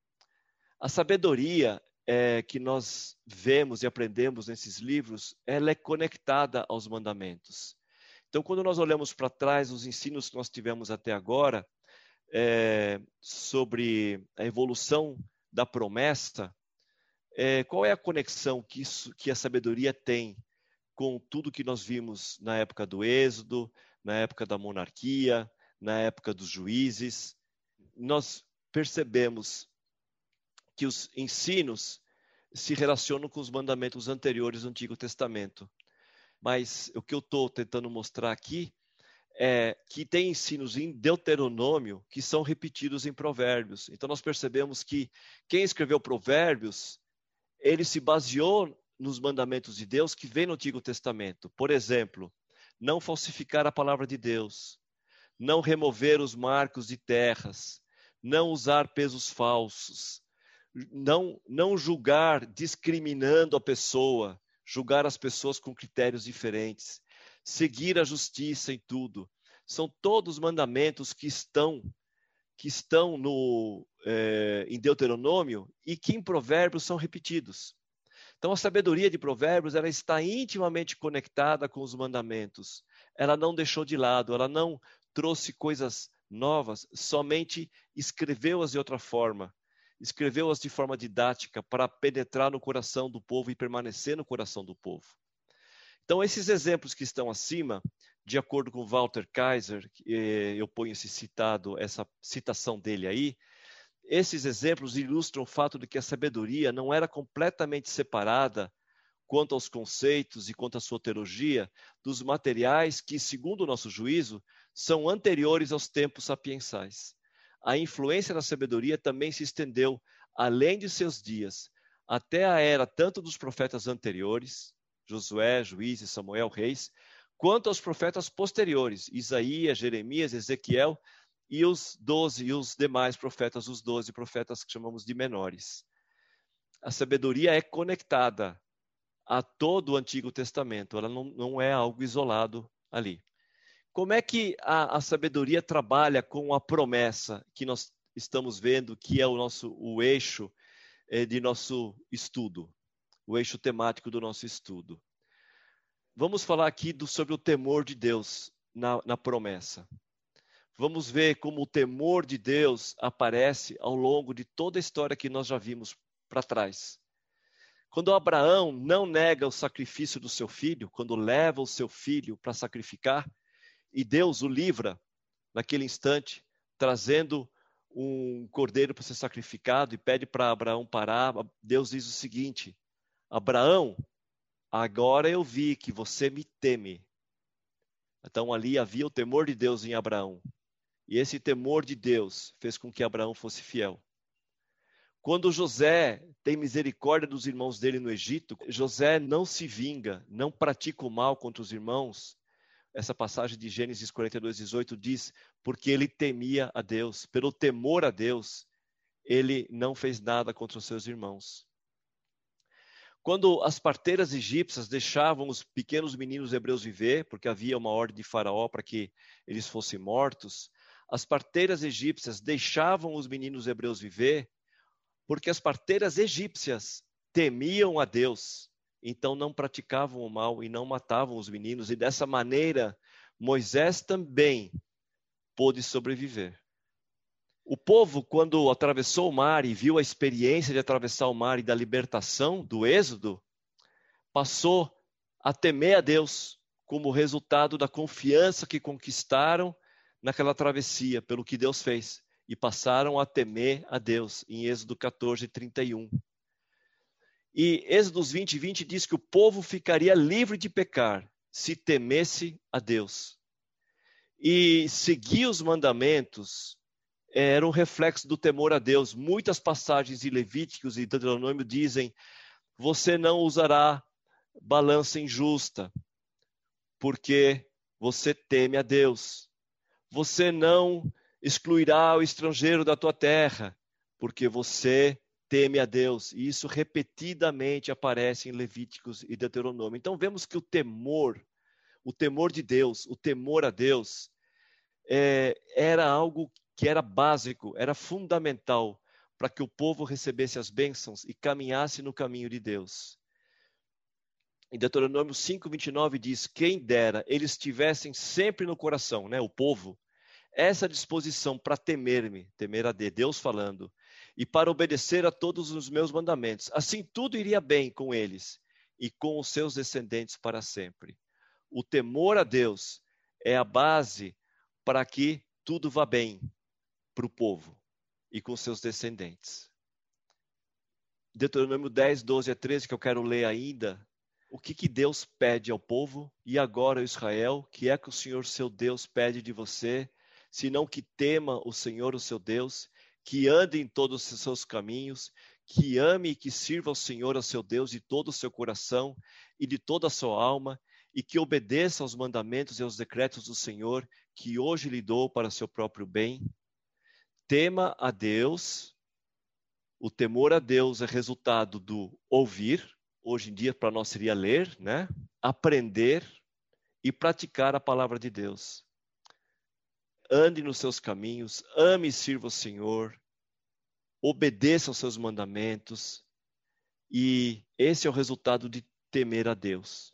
A sabedoria é, que nós vemos e aprendemos nesses livros, ela é conectada aos mandamentos. Então, quando nós olhamos para trás, os ensinos que nós tivemos até agora, é, sobre a evolução da promessa, é, qual é a conexão que, isso, que a sabedoria tem com tudo que nós vimos na época do Êxodo, na época da monarquia, na época dos juízes? Nós percebemos que os ensinos se relacionam com os mandamentos anteriores do Antigo Testamento. Mas o que eu estou tentando mostrar aqui é, que tem ensinos em Deuteronômio que são repetidos em Provérbios. Então nós percebemos que quem escreveu Provérbios, ele se baseou nos mandamentos de Deus que vem no Antigo Testamento. Por exemplo, não falsificar a palavra de Deus, não remover os marcos de terras, não usar pesos falsos, não, não julgar discriminando a pessoa, julgar as pessoas com critérios diferentes seguir a justiça em tudo. São todos mandamentos que estão que estão no, é, em Deuteronômio e que em Provérbios são repetidos. Então, a sabedoria de Provérbios ela está intimamente conectada com os mandamentos. Ela não deixou de lado, ela não trouxe coisas novas, somente escreveu-as de outra forma. Escreveu-as de forma didática para penetrar no coração do povo e permanecer no coração do povo. Então, esses exemplos que estão acima, de acordo com Walter Kaiser, eh, eu ponho esse citado, essa citação dele aí, esses exemplos ilustram o fato de que a sabedoria não era completamente separada quanto aos conceitos e quanto à sua teologia dos materiais que, segundo o nosso juízo, são anteriores aos tempos sapiensais. A influência da sabedoria também se estendeu além de seus dias, até a era tanto dos profetas anteriores, Josué, Juízes, Samuel, Reis, quanto aos profetas posteriores, Isaías, Jeremias, Ezequiel e os doze e os demais profetas, os doze profetas que chamamos de menores. A sabedoria é conectada a todo o Antigo Testamento, ela não, não é algo isolado ali. Como é que a, a, sabedoria trabalha com a promessa que nós estamos vendo, que é o nosso o eixo eh, de nosso estudo, o eixo temático do nosso estudo? Vamos falar aqui do, sobre o temor de Deus na, na promessa vamos ver como o temor de Deus aparece ao longo de toda a história que nós já vimos para trás. Quando Abraão não nega o sacrifício do seu filho, quando leva o seu filho para sacrificar, e Deus o livra naquele instante, trazendo um cordeiro para ser sacrificado e pede para Abraão parar, Deus diz o seguinte: Abraão, agora eu vi que você me teme. Então ali havia o temor de Deus em Abraão. E esse temor de Deus fez com que Abraão fosse fiel. Quando José tem misericórdia dos irmãos dele no Egito, José não se vinga, não pratica o mal contra os irmãos. Essa passagem de Gênesis 42, 18 diz: porque ele temia a Deus, pelo temor a Deus, ele não fez nada contra os seus irmãos. Quando as parteiras egípcias deixavam os pequenos meninos hebreus viver, porque havia uma ordem de Faraó para que eles fossem mortos, as parteiras egípcias deixavam os meninos hebreus viver, porque as parteiras egípcias temiam a Deus, então não praticavam o mal e não matavam os meninos, e dessa maneira Moisés também pôde sobreviver. O povo, quando atravessou o mar e viu a experiência de atravessar o mar e da libertação do Êxodo, passou a temer a Deus como resultado da confiança que conquistaram naquela travessia pelo que Deus fez e passaram a temer a Deus, em Êxodo 14, 31. E Êxodo 20, 20 diz que o povo ficaria livre de pecar se temesse a Deus. E seguir os mandamentos era um reflexo do temor a Deus. Muitas passagens de Levíticos e Deuteronômio dizem: você não usará balança injusta, porque você teme a Deus. Você não excluirá o estrangeiro da tua terra, porque você teme a Deus. E isso repetidamente aparece em Levíticos e Deuteronômio. Então vemos que o temor, o temor de Deus, o temor a Deus, é, era algo que era básico, era fundamental para que o povo recebesse as bênçãos e caminhasse no caminho de Deus. Em Deuteronômio 5, 29 diz: Quem dera eles tivessem sempre no coração, né, o povo, essa disposição para temer-me, temer a Deus falando, e para obedecer a todos os meus mandamentos. Assim tudo iria bem com eles e com os seus descendentes para sempre. O temor a Deus é a base para que tudo vá bem para o povo e com seus descendentes. Deuteronômio 10, 12 a 13, que eu quero ler ainda, o que, que Deus pede ao povo e agora Israel, que é que o Senhor seu Deus pede de você, senão que tema o Senhor, o seu Deus, que ande em todos os seus caminhos, que ame e que sirva ao Senhor, ao seu Deus, de todo o seu coração e de toda a sua alma, e que obedeça aos mandamentos e aos decretos do Senhor, que hoje lhe dou para seu próprio bem. Tema a Deus. O temor a Deus é resultado do ouvir, hoje em dia para nós seria ler, né? Aprender e praticar a palavra de Deus. Ande nos seus caminhos, ame e sirva o Senhor, obedeça aos seus mandamentos, e esse é o resultado de temer a Deus.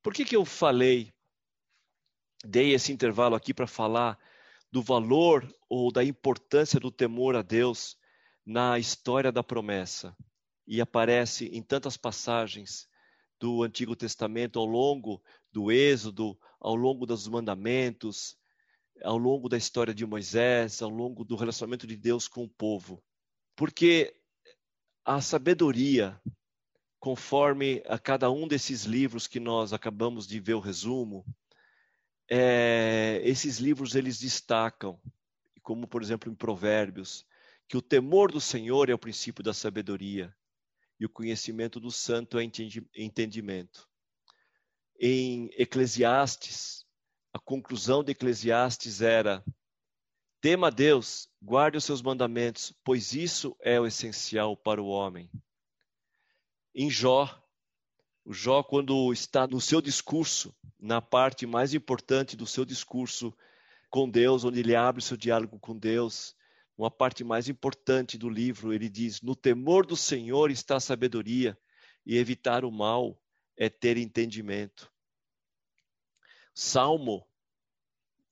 Por que, que eu falei, dei esse intervalo aqui para falar do valor ou da importância do temor a Deus na história da promessa? E aparece em tantas passagens do Antigo Testamento ao longo do Êxodo, ao longo dos mandamentos, ao longo da história de Moisés, ao longo do relacionamento de Deus com o povo. Porque a sabedoria, conforme a cada um desses livros que nós acabamos de ver o resumo, é, esses livros eles destacam, como por exemplo em Provérbios, que o temor do Senhor é o princípio da sabedoria e o conhecimento do santo é entendimento. Em Eclesiastes, a conclusão de Eclesiastes era: tema a Deus, guarde os seus mandamentos, pois isso é o essencial para o homem. Em Jó, o Jó, quando está no seu discurso, na parte mais importante do seu discurso com Deus, onde ele abre o seu diálogo com Deus, uma parte mais importante do livro, ele diz: No temor do Senhor está a sabedoria, e evitar o mal é ter entendimento. Salmo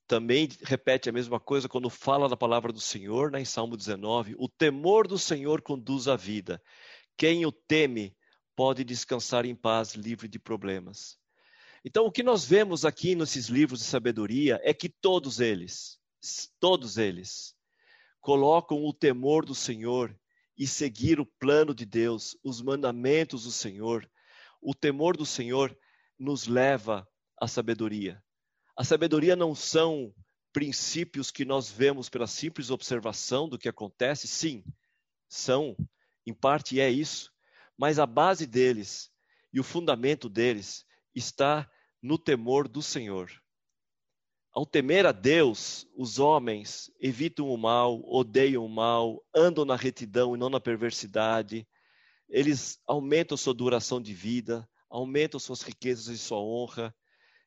também repete a mesma coisa quando fala da palavra do Senhor, né, em Salmo 19: O temor do Senhor conduz à vida. Quem o teme pode descansar em paz, livre de problemas. Então, o que nós vemos aqui nesses livros de sabedoria é que todos eles, todos eles, colocam o temor do Senhor e seguir o plano de Deus, os mandamentos do Senhor. O temor do Senhor nos leva à sabedoria. A sabedoria não são princípios que nós vemos pela simples observação do que acontece, sim, são, em parte é isso, mas a base deles e o fundamento deles está no temor do Senhor. Ao temer a Deus, os homens evitam o mal, odeiam o mal, andam na retidão e não na perversidade. Eles aumentam sua duração de vida, aumentam suas riquezas e sua honra.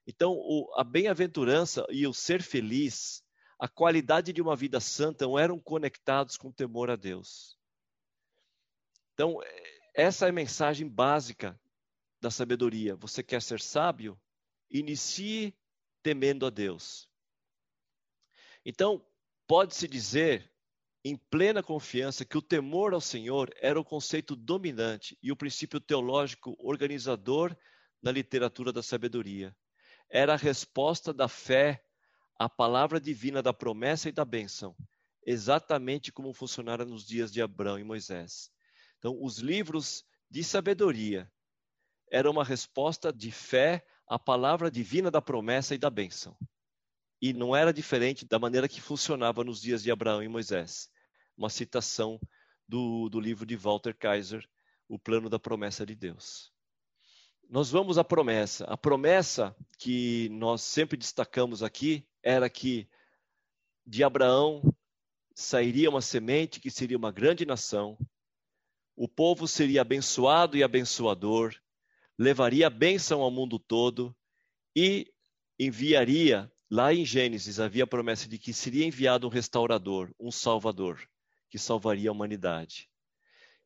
Então, o, a bem-aventurança e o ser feliz, a qualidade de uma vida santa, não eram conectados com o temor a Deus. Então, essa é a mensagem básica da sabedoria. Você quer ser sábio? Inicie temendo a Deus. Então, pode-se dizer, em plena confiança, que o temor ao Senhor era o conceito dominante e o princípio teológico organizador na literatura da sabedoria. Era a resposta da fé à palavra divina da promessa e da bênção, exatamente como funcionara nos dias de Abraão e Moisés. Então, os livros de sabedoria eram uma resposta de fé a palavra divina da promessa e da bênção. E não era diferente da maneira que funcionava nos dias de Abraão e Moisés. Uma citação do, do livro de Walter Kaiser, O Plano da Promessa de Deus. Nós vamos à promessa. A promessa que nós sempre destacamos aqui era que de Abraão sairia uma semente que seria uma grande nação, o povo seria abençoado e abençoador, levaria a bênção ao mundo todo e enviaria, lá em Gênesis havia a promessa de que seria enviado um restaurador, um salvador, que salvaria a humanidade.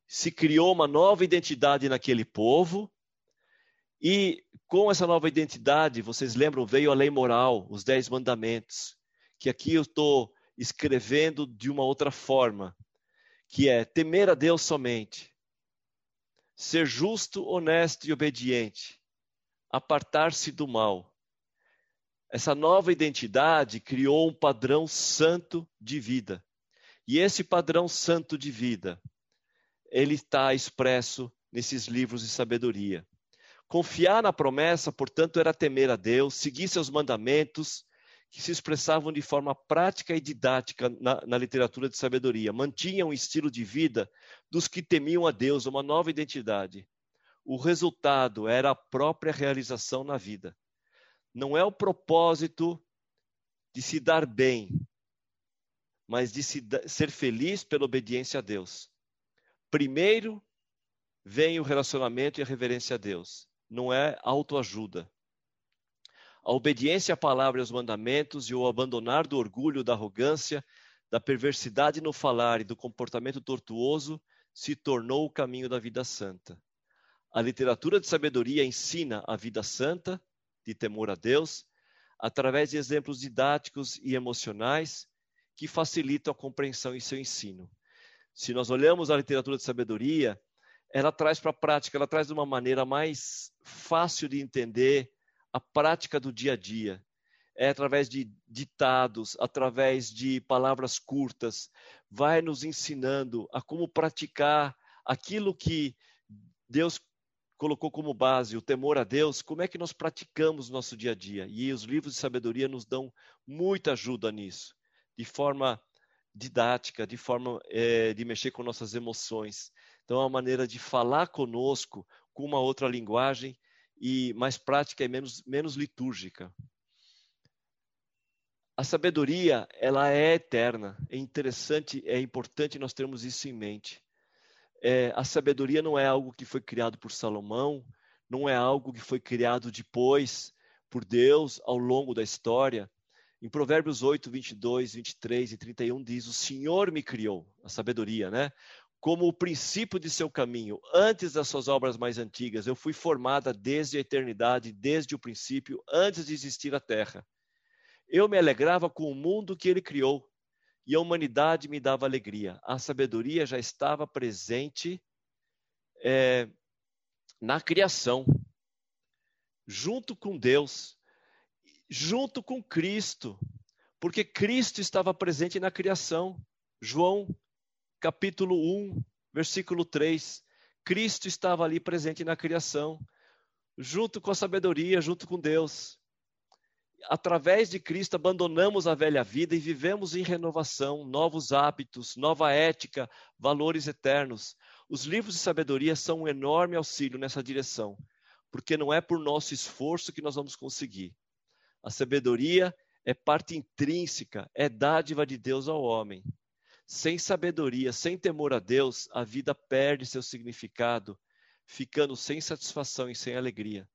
Se criou uma nova identidade naquele povo, e com essa nova identidade, vocês lembram, veio a lei moral, os dez mandamentos, que aqui eu estou escrevendo de uma outra forma, que é temer a Deus somente, ser justo, honesto e obediente, apartar-se do mal. Essa nova identidade criou um padrão santo de vida. E esse padrão santo de vida, ele está expresso nesses livros de sabedoria. Confiar na promessa, portanto, era temer a Deus, seguir seus mandamentos, que se expressavam de forma prática e didática na, na, literatura de sabedoria. Mantinham o estilo de vida dos que temiam a Deus, uma nova identidade. O resultado era a própria realização na vida. Não é o propósito de se dar bem, mas de se, ser feliz pela obediência a Deus. Primeiro vem o relacionamento e a reverência a Deus. Não é autoajuda. A obediência à palavra e aos mandamentos e o abandonar do orgulho, da arrogância, da perversidade no falar e do comportamento tortuoso se tornou o caminho da vida santa. A literatura de sabedoria ensina a vida santa, de temor a Deus, através de exemplos didáticos e emocionais que facilitam a compreensão e seu ensino. Se nós olhamos a literatura de sabedoria, ela traz para a prática, ela traz de uma maneira mais fácil de entender, a prática do dia a dia. É através de ditados, através de palavras curtas, vai nos ensinando a como praticar aquilo que Deus colocou como base, o temor a Deus, como é que nós praticamos no nosso dia a dia. E os livros de sabedoria nos dão muita ajuda nisso, de forma didática, de forma é, de mexer com nossas emoções. Então, é uma maneira de falar conosco com uma outra linguagem e mais prática e menos, menos litúrgica. A sabedoria, ela é eterna. É interessante, é importante nós termos isso em mente. É, a sabedoria não é algo que foi criado por Salomão, não é algo que foi criado depois por Deus ao longo da história. Em Provérbios 8, 22, 23 e 31 diz: O Senhor me criou, a sabedoria, né? Como o princípio de seu caminho, antes das suas obras mais antigas. Eu fui formada desde a eternidade, desde o princípio, antes de existir a terra. Eu me alegrava com o mundo que ele criou e a humanidade me dava alegria. A sabedoria já estava presente é, na criação, junto com Deus, junto com Cristo, porque Cristo estava presente na criação. João capítulo 1, versículo 3. Cristo estava ali presente na criação, junto com a sabedoria, junto com Deus através de Cristo, abandonamos a velha vida e vivemos em renovação, novos hábitos, nova ética, valores eternos. Os livros de sabedoria são um enorme auxílio nessa direção, porque não é por nosso esforço que nós vamos conseguir. A sabedoria é parte intrínseca, é dádiva de Deus ao homem. Sem sabedoria, sem temor a Deus, a vida perde seu significado, ficando sem satisfação e sem alegria.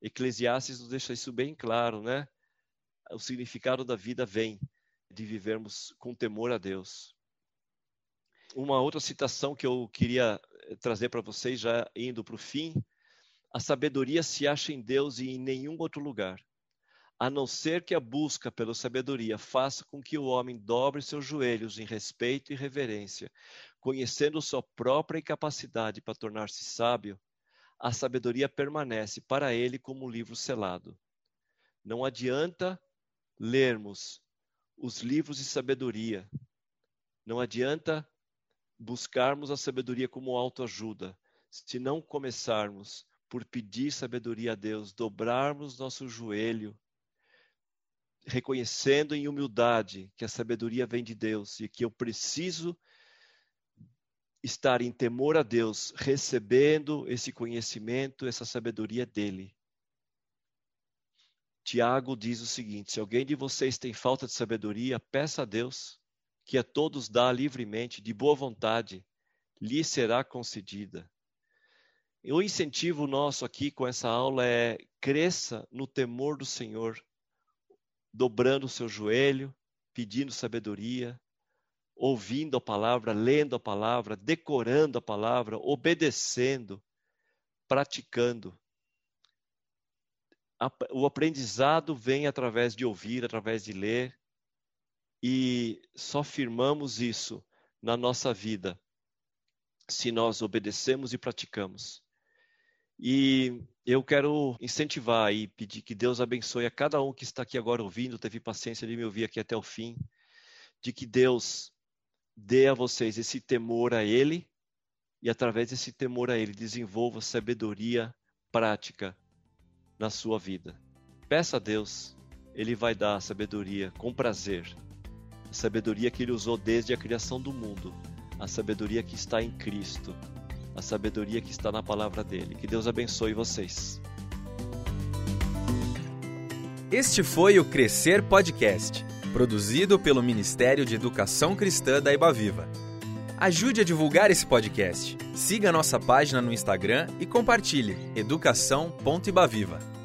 Eclesiastes nos deixa isso bem claro, né? o significado da vida vem de vivermos com temor a Deus. Uma outra citação que eu queria eh, trazer para vocês, já indo para o fim: a sabedoria se acha em Deus e em nenhum outro lugar, a não ser que a busca pela sabedoria faça com que o homem dobre seus joelhos em respeito e reverência, conhecendo sua própria incapacidade para tornar-se sábio. A sabedoria permanece para ele como um livro selado. Não adianta lermos os livros de sabedoria. Não adianta buscarmos a sabedoria como autoajuda, se não começarmos por pedir sabedoria a Deus, dobrarmos nosso joelho, reconhecendo em humildade que a sabedoria vem de Deus e que eu preciso estar em temor a Deus, recebendo esse conhecimento, essa sabedoria dele. Tiago diz o seguinte: se alguém de vocês tem falta de sabedoria, peça a Deus, que a todos dá livremente, de boa vontade, lhe será concedida. O incentivo nosso aqui com essa aula é cresça no temor do Senhor, dobrando o seu joelho, pedindo sabedoria, ouvindo a palavra, lendo a palavra, decorando a palavra, obedecendo, praticando o aprendizado vem através de ouvir, através de ler, e só firmamos isso na nossa vida se nós obedecemos e praticamos. E eu quero incentivar e pedir que Deus abençoe a cada um que está aqui agora ouvindo, teve paciência de me ouvir aqui até o fim, de que Deus dê a vocês esse temor a Ele e através desse temor a Ele desenvolva sabedoria prática na sua vida. Peça a Deus, Ele vai dar a sabedoria com prazer. A sabedoria que Ele usou desde a criação do mundo. A sabedoria que está em Cristo. A sabedoria que está na palavra dele. Que Deus abençoe vocês. Este foi o Crescer Podcast, produzido pelo Ministério de Educação Cristã da Ibaviva. Ajude a divulgar esse podcast. Siga nossa página no Instagram e compartilhe educação.ibaviva.